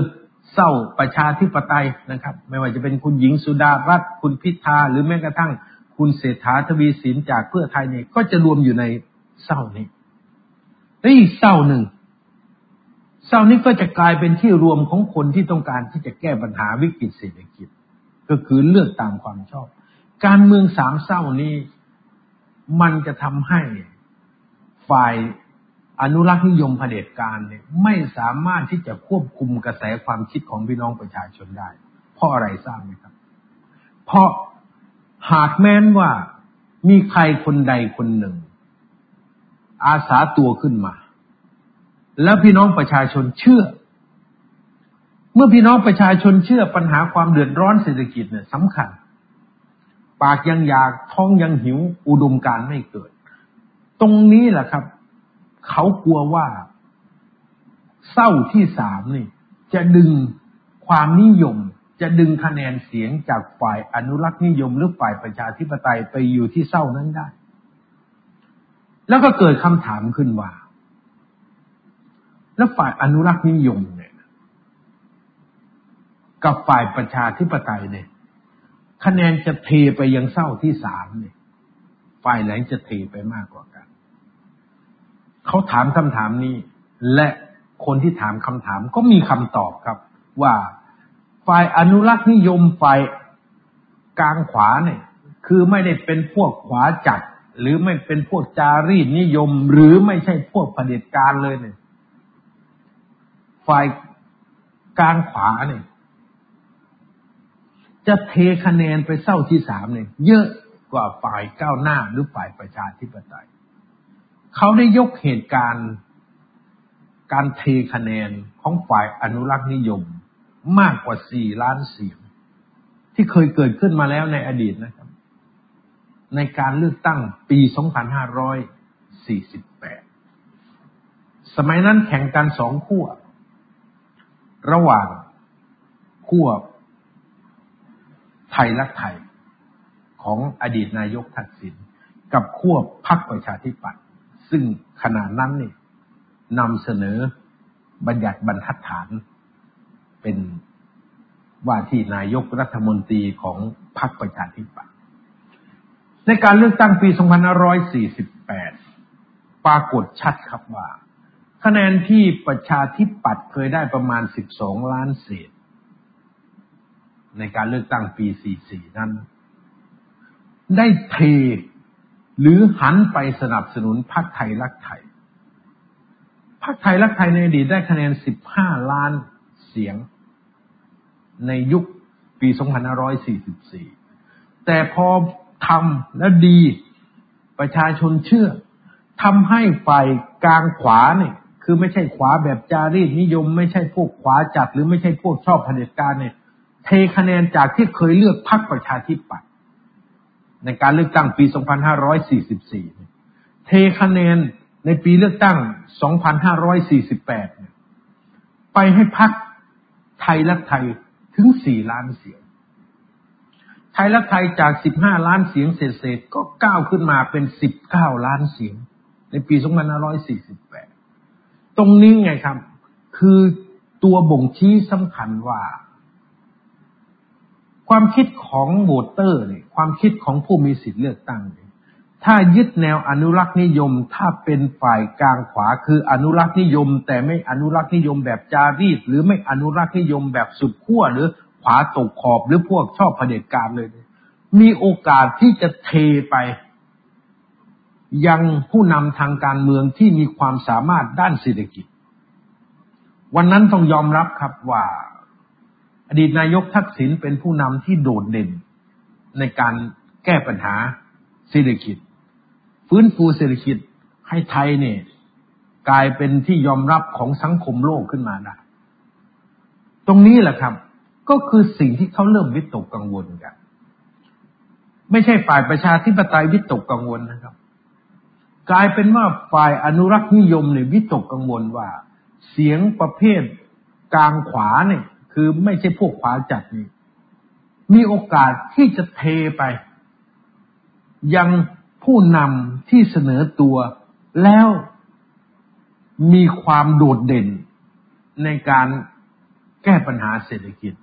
เศร้าประชาธิปไตยนะครับ ไม่ว่าจะเป็นคุณหญิงสุดารัตน์คุณพิธาหรือแม้กระทั่งคุณเศรษฐาทวีสินจากเพื่อไทยเนี่ยก็จะรวมอยู่ในเศร้านี้และอีกเศร้าหนึ่งเศร้านี้ก็จะกลายเป็นที่รวมของคนที่ต้องการที่จะแก้ปัญหาวิกฤตเศรษฐกิจ ก็คือเลือกตามความชอบ การเมืองสามเศร้านี้ มันจะทำให้ฝ่ายอนุรักษ์นิยมเผด็จการเนี่ยไม่สามารถที่จะควบคุมกระแสความคิดของพี่น้องประชาชนได้ เพราะอะไรทราบไหมครับ เพราะหากแม้นว่ามีใครคนใดคนหนึ่ง อาสาตัวขึ้นมา แล้วพี่น้องประชาชนเชื่อ เมื่อพี่น้องประชาชนเชื่อปัญหาความเดือดร้อนเศรษฐกิจเนี่ยสำคัญ ปากยังอยากท้องยังหิว อุดมการไม่เกิด ตรงนี้แหละครับ เขากลัวว่าเศร้าที่สามนี่ จะดึงความนิยม จะดึงคะแนนเสียงจากฝ่ายอนุรักษ์นิยมหรือฝ่ายประชาธิปไตยไปอยู่ที่เศร้านั้นได้ แล้วก็เกิดคำถามขึ้นว่า แล้วฝ่ายอนุรักษ์นิยมเนี่ย กับฝ่ายประชาธิปไตยเนี่ย คะแนนจะเทไปยังเศร้าที่สามเนี่ย ฝ่ายไหนจะเทไปมากกว่ากัน เขาถามคำถามนี้ และคนที่ถามคำถามก็มีคำตอบครับ ว่าฝ่ายอนุรักษ์นิยมฝ่ายกลางขวาเนี่ย คือไม่ได้เป็นพวกขวาจัด หรือไม่เป็นพวกจารีตนิยม หรือไม่ใช่พวกเผด็จการเลยเนี่ย ฝ่ายกลางขวาเนี่ย จะเทคะแนนไปเศร้าที่สามเนี่ยเยอะกว่าฝ่ายก้าวหน้าหรือฝ่ายประชาธิปไตย เขาได้ยกเหตุการณ์ การเทคะแนนของฝ่ายอนุรักษ์นิยมมากกว่าสี่ล้านเสียง ที่เคยเกิดขึ้นมาแล้วในอดีตนะครับ ในการเลือกตั้งปี 2548 สมัยนั้นแข่งกันสองขั้วระหว่างขั้ว ไทยรักไทยของอดีตนายกทักษิณกับขั้วพรรคประชาธิปัตย์ซึ่งขณะนั้นนี่นำเสนอบัญญัติบรรทัดฐานเป็นว่าที่นายกรัฐมนตรีของพรรคประชาธิปัตย์ในการเลือกตั้งปี 2548 ปรากฏชัดครับว่า คะแนนที่ประชาธิปัตย์เคยได้ประมาณ 12 ล้านเศษ ในการเลือกตั้งปี 44 นั้น ได้เทหรือหันไปสนับสนุนพรรคไทยรักไทย พรรคไทยรักไทยในอดีตได้คะแนน 15 ล้านเสียง ในยุคปี 2544 แต่พอทำและดีประชาชนเชื่อทำให้ฝ่ายกลางขวาเนี่ยคือไม่ใช่ขวาแบบจารีตนิยม ไม่ใช่พวกขวาจัด หรือไม่ใช่พวกชอบเผด็จการเนี่ย คะแนนจากที่เคยเลือกพรรคประชาธิปัตย์ในการเลือกตั้งปี 2544 เทคะแนนในปีเลือกตั้ง 2548 ไปให้พักไทยรักไทยถึง 4 ล้านเสียง ไทยรักไทยจาก 15 ล้านเสียงเศษๆ ก็ก้าวขึ้นมาเป็น 19 ล้านเสียง ในปี 2548 ตรงนี้ไงครับ คือตัวบ่งชี้สำคัญว่า ความคิดของโหวตเตอร์เนี่ยความคิดของผู้มีสิทธิ์เลือกตั้งเนี่ยถ้ายึดแนวอนุรักษ์นิยมถ้าเป็นฝ่ายกลางขวาคืออนุรักษ์นิยม แต่ไม่อนุรักษ์นิยมแบบจารีต หรือไม่อนุรักษ์นิยมแบบสุดขั้วหรือขวาตกขอบหรือพวกชอบเผด็จการเลย มีโอกาสที่จะเทไป ยังผู้นำทางการเมืองที่มีความสามารถด้านเศรษฐกิจ วันนั้นต้องยอมรับครับว่า ดีตนายกทักษิณเป็นผู้นำที่โดดเด่นในการแก้ปัญหาเศรษฐกิจ ฟื้นฟูเศรษฐกิจให้ไทยเนี่ยกลายเป็นที่ยอมรับของสังคมโลกขึ้นมาได้ตรงนี้แหละครับ ก็คือสิ่งที่เขาเริ่มวิตกกังวลกัน ไม่ใช่ฝ่ายประชาธิปไตยวิตกกังวลนะครับ กลายเป็นว่าฝ่ายอนุรักษ์นิยมเนี่ยวิตกกังวลว่า เสียงประเภทกลางขวาเนี่ย คือไม่ใช่พวกขวาจัดนี่มีโอกาสที่จะเทไป ยังผู้นำที่เสนอตัวแล้วมีความโดดเด่นในการแก้ปัญหาเศรษฐกิจ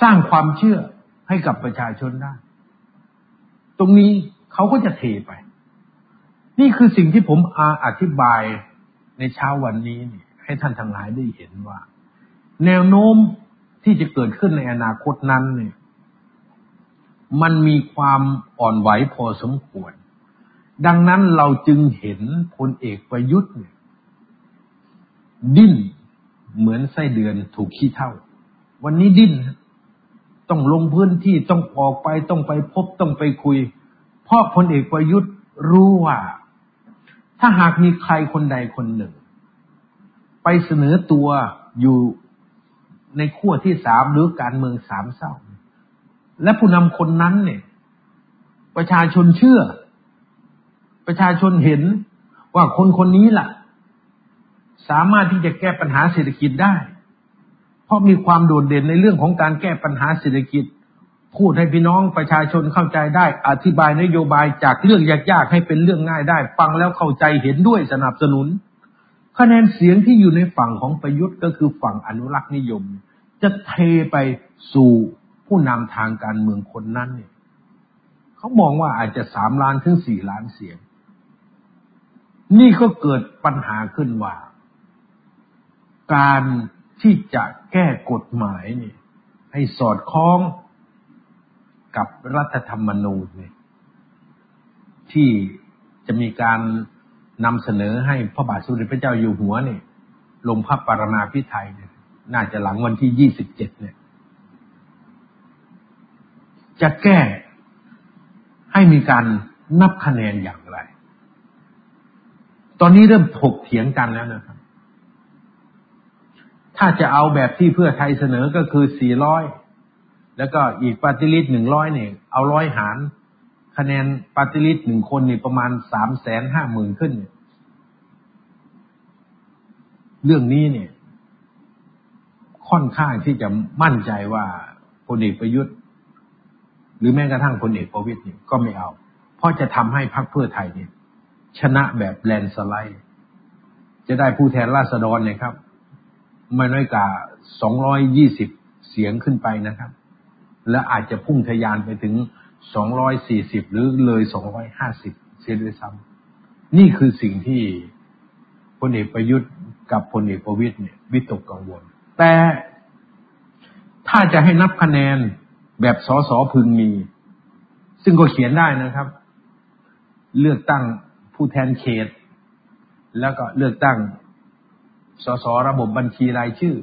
สร้างความเชื่อให้กับประชาชนได้ ตรงนี้เขาก็จะเทไป นี่คือสิ่งที่ผมอาอธิบายในเช้าวันนี้ให้ท่านทั้งหลายได้เห็นว่า แนวโน้มที่จะเกิดขึ้นในอนาคตนั้นเนี่ย มันมีความอ่อนไหวพอสมควร ดังนั้นเราจึงเห็นพลเอกประยุทธ์เนี่ย ดิ้นเหมือนไส้เดือนถูกขี้เท่า วันนี้ดิ้น ต้องลงพื้นที่ต้องออกไปต้องไปพบต้องไปคุย เพราะพลเอกประยุทธ์รู้ว่า ถ้าหากมีใครคนใดคนหนึ่ง ไปเสนอตัวอยู่ ในขั้วที่สามหรือการเมืองสามเศร้า และผู้นำคนนั้นเนี่ย ประชาชนเชื่อ ประชาชนเห็นว่าคนคนนี้ล่ะ สามารถที่จะแก้ปัญหาเศรษฐกิจได้ เพราะมีความโดดเด่นในเรื่องของการแก้ปัญหาเศรษฐกิจ พูดให้พี่น้องประชาชนเข้าใจได้ อธิบายนโยบายจากเรื่องยากๆให้เป็นเรื่องง่ายได้ ฟังแล้วเข้าใจเห็นด้วยสนับสนุน คะแนนเสียงที่อยู่ในฝั่งของประยุทธ์ก็คือฝั่งอนุรักษ์นิยม จะเทไปสู่ผู้นำทางการเมืองคนนั้นเนี่ยเขามองว่าอาจจะสามล้านถึงสี่ล้านเสียง นี่ก็เกิดปัญหาขึ้นว่า การที่จะแก้กฎหมายเนี่ยให้สอดคล้องกับรัฐธรรมนูญเนี่ยที่จะมีการ นำเสนอให้พระบาทสมเด็จพระเจ้าอยู่หัวเนี่ยลงพระปรมาภิไธยเนี่ย น่าจะหลังวันที่ยี่สิบเจ็ดเนี่ย จะแก้ให้มีการนับคะแนนอย่างไร ตอนนี้เริ่มถกเถียงกันแล้วนะครับ ถ้าจะเอาแบบที่เพื่อไทยเสนอก็คือสี่ร้อย แล้วก็อีกปฏิริษหนึ่งร้อยเนี่ย เอาร้อยหาร คะแนนปฏิริษหนึ่งคนนี่ประมาณสามแสนห้าหมื่นขึ้นเรื่องนี้เนี่ย ค่อนข้างที่จะมั่นใจว่าพลเอกประยุทธ์ หรือแม้กระทั่งพลเอกประวิตยเนี่ยก็ไม่เอา เพราะจะทำให้พรรคเพื่อไทยเนี่ย ชนะแบบแลนสไลด์ จะได้ผู้แทนราษฎรเนี่ยครับ ไม่น้อยกว่าสองร้อยยี่สิบเสียงขึ้นไปนะครับ และอาจจะพุ่งทะยานไปถึง สองร้อยสี่สิบหรือเลยสองร้อยห้าสิบเสียด้วยซ้ำนี่คือสิ่งที่พลเอกประยุทธ์กับพลเอกประวิตยเนี่ยวิตกกังวล แต่ถ้าจะให้นับคะแนนแบบสอสอพึงมี ซึ่งก็เขียนได้นะครับ เลือกตั้งผู้แทนเขต แล้วก็เลือกตั้งสสระบบบัญชีรายชื่อ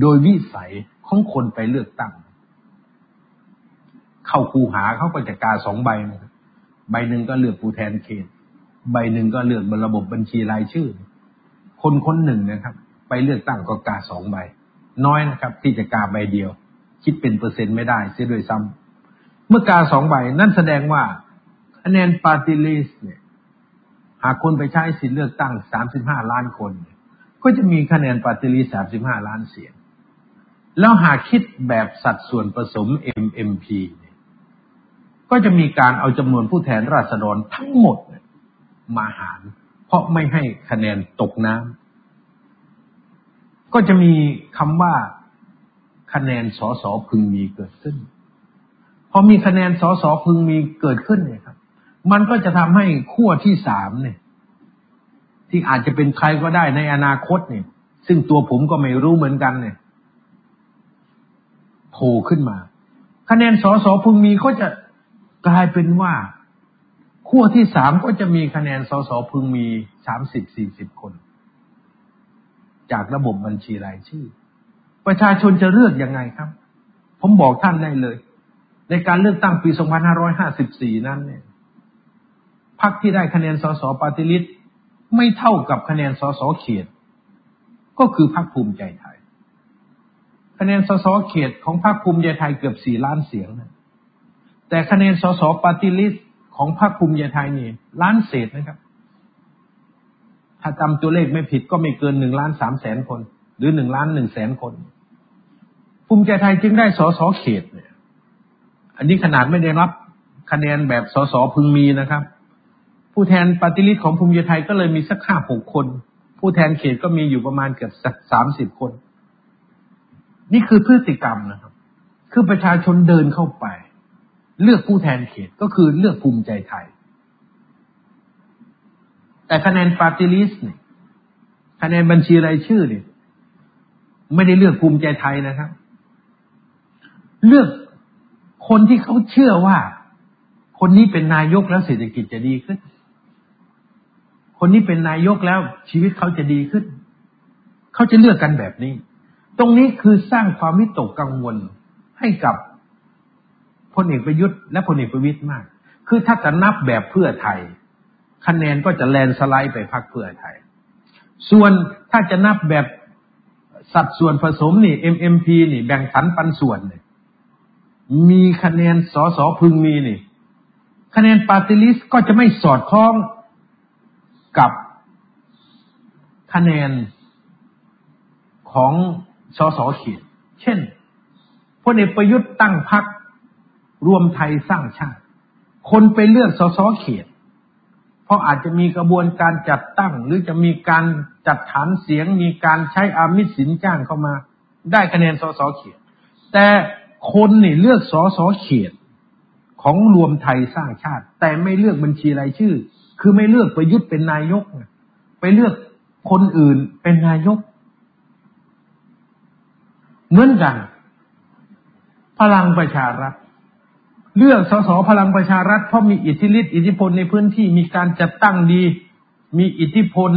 โดยวิสัยของคนไปเลือกตั้ง เข้าคูหาเขาก็จะกาสองใบใบหนึ่งก็เลือกผู้แทนเขต ใบหนึ่งก็เลือกบนระบบบัญชีรายชื่อ คนคนหนึ่งนะครับ ไปเลือกตั้งก็กาสองใบ น้อยนะครับ ที่จะกาใบเดียว คิดเป็นเปอร์เซ็นต์ไม่ได้เสียด้วยซ้ำเมื่อกาสองใบนั่นแสดงว่าคะแนน party list เนี่ย หากคนไปใช้สิทธิเลือกตั้งสามสิบห้าล้านคน ก็จะมีคะแนน party list สามสิบห้าล้านเสียง แล้วหากคิดแบบสัดส่วนผสม MMP เก็จะมีการเอาจำนวนผู้แทนราษฎรทั้งหมดมาหาร เพราะไม่ให้คะแนนตกน้ำก็จะมีคำว่าคะแนนสอสอพึงมีเกิดขึ้น พอมีคะแนนสอสอพึงมีเกิดขึ้นเนี่ยครับ มันก็จะทำให้ขั้วที่สามเนี่ย ที่อาจจะเป็นใครก็ได้ในอนาคตเนี่ย ซึ่งตัวผมก็ไม่รู้เหมือนกันเนี่ยโผล่ขึ้นมา คะแนนสสพึงมีก็จะ กลายเป็นว่าขั้วที่สามก็จะมีคะแนนสสพึงมีสามสิบสี่สิบคน จากระบบบัญชีรายชื่อ ประชาชนจะเลือกยังไงครับ ผมบอกท่านได้เลย ในการเลือกตั้งปี 2554 นั้นเนี่ยพรรคที่ได้คะแนนสสปฏิริษไม่เท่ากับคะแนนสสเขต ก็คือพรรคภูมิใจไทย คะแนนสสเขตของพรรคภูมิใจไทยเกือบสี่ล้านเสียงนะ แต่คะแนนสสปฏิริษของพรรคภูมิใจไทยนี่ล้านเศษนะครับ ถ้าจำตัวเลขไม่ผิดก็ไม่เกินหนึ่งล้านสามแสนคน หรือหนึ่งล้านหนึ่งแสนคน ภูมิใจไทยจึงได้สสเขตเนี่ย อันนี้ขนาดไม่ได้รับคะแนนแบบสสพึงมีนะครับ ผู้แทนปฏิริษีของภูมิใจไทยก็เลยมีสักห้าหกคน ผู้แทนเขตก็มีอยู่ประมาณเกือบสักสามสิบคน นี่คือพฤติกรรมนะครับ คือประชาชนเดินเข้าไป เลือกผู้แทนเขตก็คือเลือกภูมิใจไทย แต่คะแนนปฏิริษีเนี่ยคะแนนบัญชีรายชื่อเนี่ยไม่ได้เลือกภูมิใจไทยนะครับ เลือกคนที่เขาเชื่อว่า คนนี้เป็นนายกแล้วเศรษฐกิจจะดีขึ้น คนนี้เป็นนายกแล้วชีวิตเขาจะดีขึ้น เขาจะเลือกกันแบบนี้ ตรงนี้คือสร้างความวิตกกังวลให้กับ ลเอกประยุทธ์และพลเอกประวิตยมาก คือถ้าจะนับแบบเพื่อไทย คะแนนก็จะแลนสไลด์ไปพักเพื่อไทย ส่วนถ้าจะนับแบบสัดส่วนผสมนี่ MMP นี่แบ่งสรรปันส่วนเนี่ยมีคะแนนสอสอพึงมีนี่ คะแนน party list ก็จะไม่สอดคล้องกับคะแนนของสอสอเขียนเช่นพลเอกประยุทธ์ตั้งพรรค รวมไทยสร้างชาติ คนไปเลือกสสเขต เพราะอาจจะมีกระบวนการจัดตั้ง หรือจะมีการจัดฐานเสียง มีการใช้อามิสสินจ้างเข้ามา ได้คะแนนสสเขต แต่คนนี่เลือกสสเขตของรวมไทยสร้างชาติ แต่ไม่เลือกบัญชีรายชื่อ คือไม่เลือกประยุทธ์เป็นนายกไปเลือกคนอื่นเป็นนายก เหมือนกัน พลังประชารัฐ เลือกสสพลังประชารัฐเพราะมีอิทธิฤทธิอิทธิพลในพื้นที่มีการจัดตั้งดี มีอิทธิพล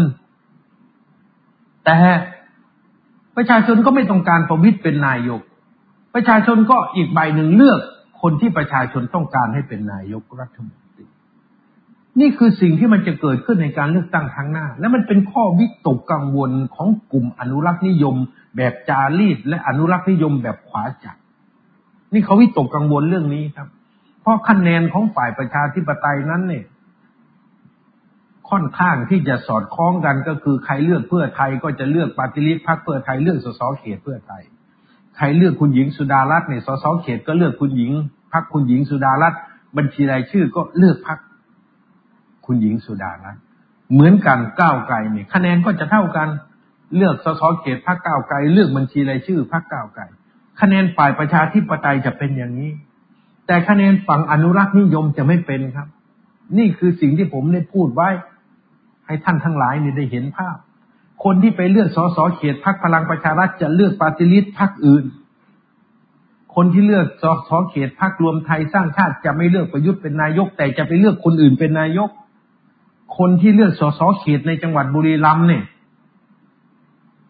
แต่ประชาชนก็ไม่ต้องการประวิตรเป็นนายก ประชาชนก็อีกใบหนึ่งเลือกคนที่ประชาชนต้องการให้เป็นนายกรัฐมนตรี นี่คือสิ่งที่มันจะเกิดขึ้นในการเลือกตั้งครั้งหน้า และมันเป็นข้อวิตกกังวลของกลุ่มอนุรักษ์นิยม แบบจารีตและอนุรักษ์นิยมแบบขวาจัดนี่เขาวิตกกังวลเรื่องนี้ครับ เพราะคะแนนของฝ่ายประชาธิปไตยนั้นเนี่ยค่อนข้างที่จะสอดคล้องกันก็คือใครเลือกเพื่อไทยก็จะเลือกปฏิริษีพรรคเพื่อไทยเลือกสสเขตเพื่อไทย ใครเลือกคุณหญิงสุดารัตน์เนี่ยสสเขตก็เลือกคุณหญิงพรรคคุณหญิงสุดารัตน์บัญชีรายชื่อก็เลือกพรรคคุณหญิงสุดารัตน์เหมือนกันก้าวไกลเนี่ยคะแนนก็จะเท่ากัน เลือกสสเขตพรรคก้าวไกล เลือกบัญชีรายชื่อพรรคก้าวไกล คะแนนฝ่ายประชาธิปไตยจะเป็นอย่างนี้ แต่คะแนนฝั่งอนุรักษ์นิยมจะไม่เป็นครับ นี่คือสิ่งที่ผมได้พูดไว้ ให้ท่านทั้งหลายนี่ได้เห็นภาพ คนที่ไปเลือกสสเขตพักพลังประชารัฐจะเลือกปฏิริษีพักอื่น คนที่เลือกสสเขตพักรวมไทยสร้างชาติจะไม่เลือกประยุทธ์เป็นนายก แต่จะไปเลือกคนอื่นเป็นนายก คนที่เลือกสสเขตในจังหวัดบุรีรัมย์เนี่ย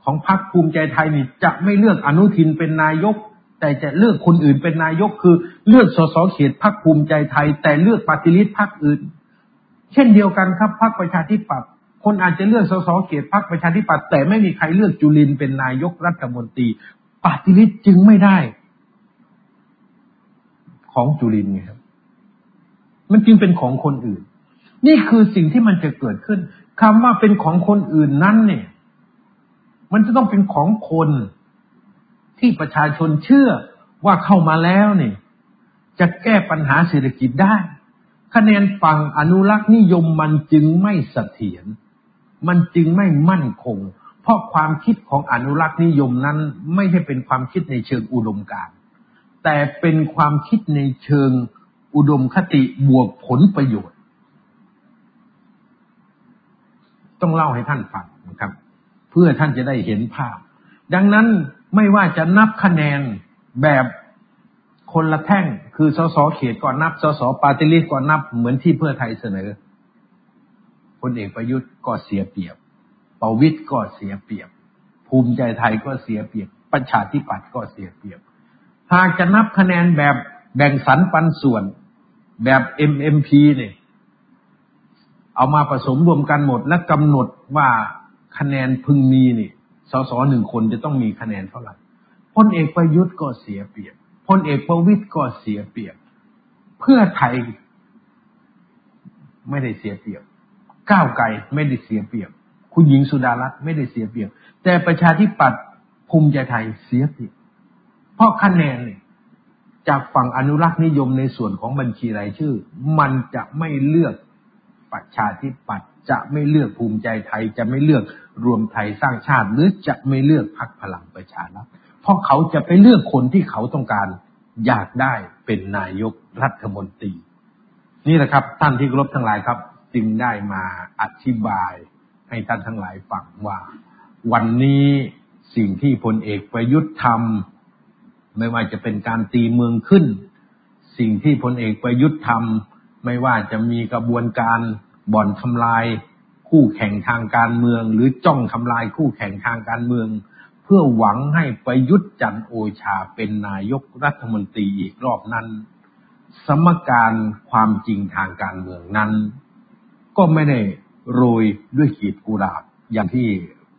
ของพรรคภูมิใจไทยนี่จะไม่เลือกอนุทินเป็นนายก แต่จะเลือกคนอื่นเป็นนายกคือเลือกสสเขตพรรคภูมิใจไทย แต่เลือกปฏิริษีพรรคอื่น เช่นเดียวกันครับพรรคประชาธิปัตย์คนอาจจะเลือกสสเขตพรรคประชาธิปัตย์แต่ไม่มีใครเลือกจุลินเป็นนายกรัฐมนตรีปฏิริษีจึงไม่ได้ ของจุลินไงครับ มันจึงเป็นของคนอื่น นี่คือสิ่งที่มันจะเกิดขึ้นคำว่าเป็นของคนอื่นนั้นเนี่ย มันจะต้องเป็นของคน ที่ประชาชนเชื่อว่าเข้ามาแล้วเนี่ยจะแก้ปัญหาเศรษฐกิจได้ คะแนนฝั่งอนุรักษ์นิยมมันจึงไม่เสถียรมันจึงไม่มั่นคง เพราะความคิดของอนุรักษ์นิยมนั้นไม่ใช่เป็นความคิดในเชิงอุดมการณ์แต่เป็นความคิดในเชิงอุดมคติบวกผลประโยชน์ ต้องเล่าให้ท่านฟังนะครับ เพื่อท่านจะได้เห็นภาพ ดังนั้นไม่ว่าจะนับคะแนนแบบคนละแท่ง คือสสเขตก่อนนับ สส party list ก่อนนับเหมือนที่เพื่อไทยเสนอพลเอกประยุทธ์ก็เสียเปรียบประวิตรก็เสียเปรียบ ภูมิใจไทยก็เสียเปรียบ ประชาธิปัตย์ก็เสียเปรียบ หากจะนับคะแนนแบบแบ่งสรรปันส่วนแบบ MMP เนี่ยเอามาผสมรวมกันหมดและกำหนดว่าคะแนนพึงมีนี่ สสหนึ่งคนจะต้องมีคะแนนเท่าไหร่พลเอกประยุทธ์ก็เสียเปรียบพลเอกประวิตยก็เสียเปรียบ เพื่อไทยไม่ได้เสียเปรียบ ก้าวไกลไม่ได้เสียเปรียบ คุณหญิงสุดารัตน์ไม่ได้เสียเปรียบ แต่ประชาธิปัตย์ภูมิใจไทยเสียเปรียบ เพราะคะแนนเนี่ยจากฝั่งอนุรักษ์นิยมในส่วนของบัญชีรายชื่อ มันจะไม่เลือก ประชาธิปัตย์จะไม่เลือกภูมิใจไทย จะไม่เลือกรวมไทยสร้างชาติ หรือจะไม่เลือกพรรคพลังประชารัฐเพราะเขาจะไปเลือกคนที่เขาต้องการอยากได้เป็นนายกรัฐมนตรี นี่แหละครับท่านที่เคารพทั้งหลายครับ จึงได้มาอธิบายให้ท่านทั้งหลายฟังว่า วันนี้สิ่งที่พลเอกประยุทธ์ทำไม่ว่าจะเป็นการตีเมืองขึ้น สิ่งที่พลเอกประยุทธ์ทำ ไม่ว่าจะมีกระบวนการบ่อนทำลายคู่แข่งทางการเมือง หรือจ้องทำลายคู่แข่งทางการเมือง เพื่อหวังให้ประยุทธ์จันโอชาเป็นนายกรัฐมนตรีอีกรอบนั้น สมการความจริงทางการเมืองนั้น ก็ไม่ได้โรยด้วยขีดกุหลาบอย่างที่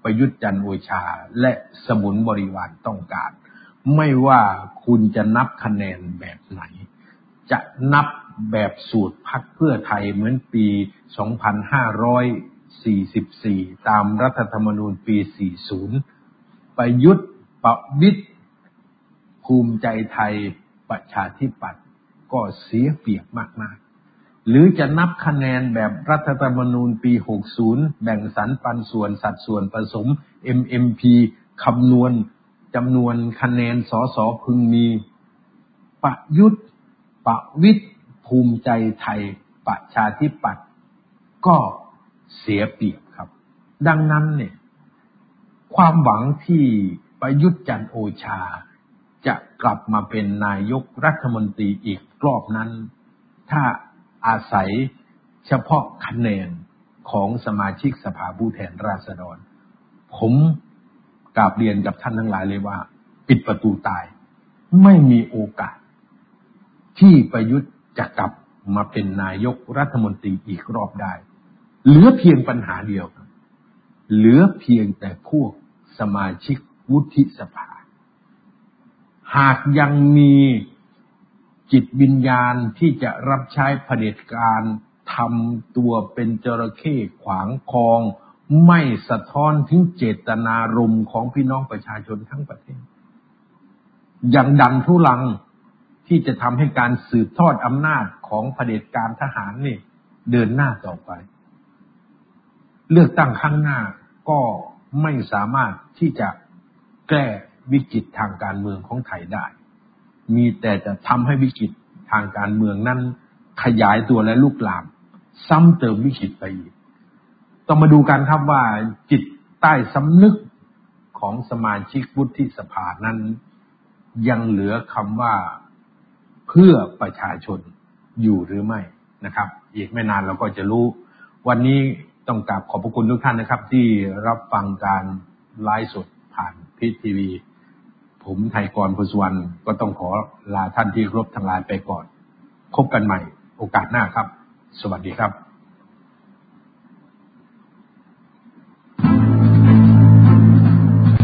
ประยุทธ์จันโอชาและสมุนบริวารต้องการ ไม่ว่าคุณจะนับคะแนนแบบไหน จะนับ แบบสูตรพักเพื่อไทยเหมือนปี 2544 ตามรัฐธรรมนูญปี 40 ประยุทธ์ประวิตรภูมิใจไทยประชาธิปัตย์ก็เสียเปรียบมากๆ หรือจะนับคะแนนแบบรัฐธรรมนูญปี 60 แบ่งสรรปันส่วนสัดส่วนผสม MMP คำนวณจำนวนคะแนนสอสอพึงมี ประยุทธ์ประวิตร ภูมิใจไทยประชาธิปัตย์ก็เสียเปรียบครับ ดังนั้นเนี่ย ความหวังที่ประยุทธ์จันโอชาจะกลับมาเป็นนายกรัฐมนตรีอีกรอบนั้น ถ้าอาศัยเฉพาะคะแนนของสมาชิกสภาผู้แทนราษฎร ผมกราบเรียนกับท่านทั้งหลายเลยว่า ปิดประตูตาย ไม่มีโอกาส ที่ประยุทธ์ จะกลับมาเป็นนายกรัฐมนตรีอีกรอบได้ เหลือเพียงปัญหาเดียวครับ เหลือเพียงแต่พวกสมาชิกวุฒิสภา หากยังมีจิตวิญญาณที่จะรับใช้เผด็จการทำตัวเป็นจระเข้ขวางคลอง ไม่สะท้อนถึงเจตนารมณ์ของพี่น้องประชาชนทั้งประเทศยังดันทุลัง ที่จะทำให้การสืบทอดอำนาจของเผด็จการทหารนี่เดินหน้าต่อไป เลือกตั้งข้างหน้าก็ไม่สามารถที่จะแก้วิกฤตทางการเมืองของไทยได้ มีแต่จะทำให้วิกฤตทางการเมืองนั้นขยายตัวและลุกลาม ซ้ำเติมวิกฤตไปอีก ต้องมาดูกันครับว่าจิตใต้สำนึกของสมาชิกวุฒิสภานั้น ยังเหลือคำว่า พื่อประชาชนอยู่หรือไม่นะครับ อีกไม่นานเราก็จะรู้ วันนี้ต้องกราบขอบพระคุณทุกท่านนะครับ ที่รับฟังการไลฟ์สดผ่านพีทีวี ผมไทยกรพุสวรรณก็ต้องขอลาท่านที่รบทั้งหลายไปก่อน พบกันใหม่โอกาสหน้าครับ สวัสดีครับ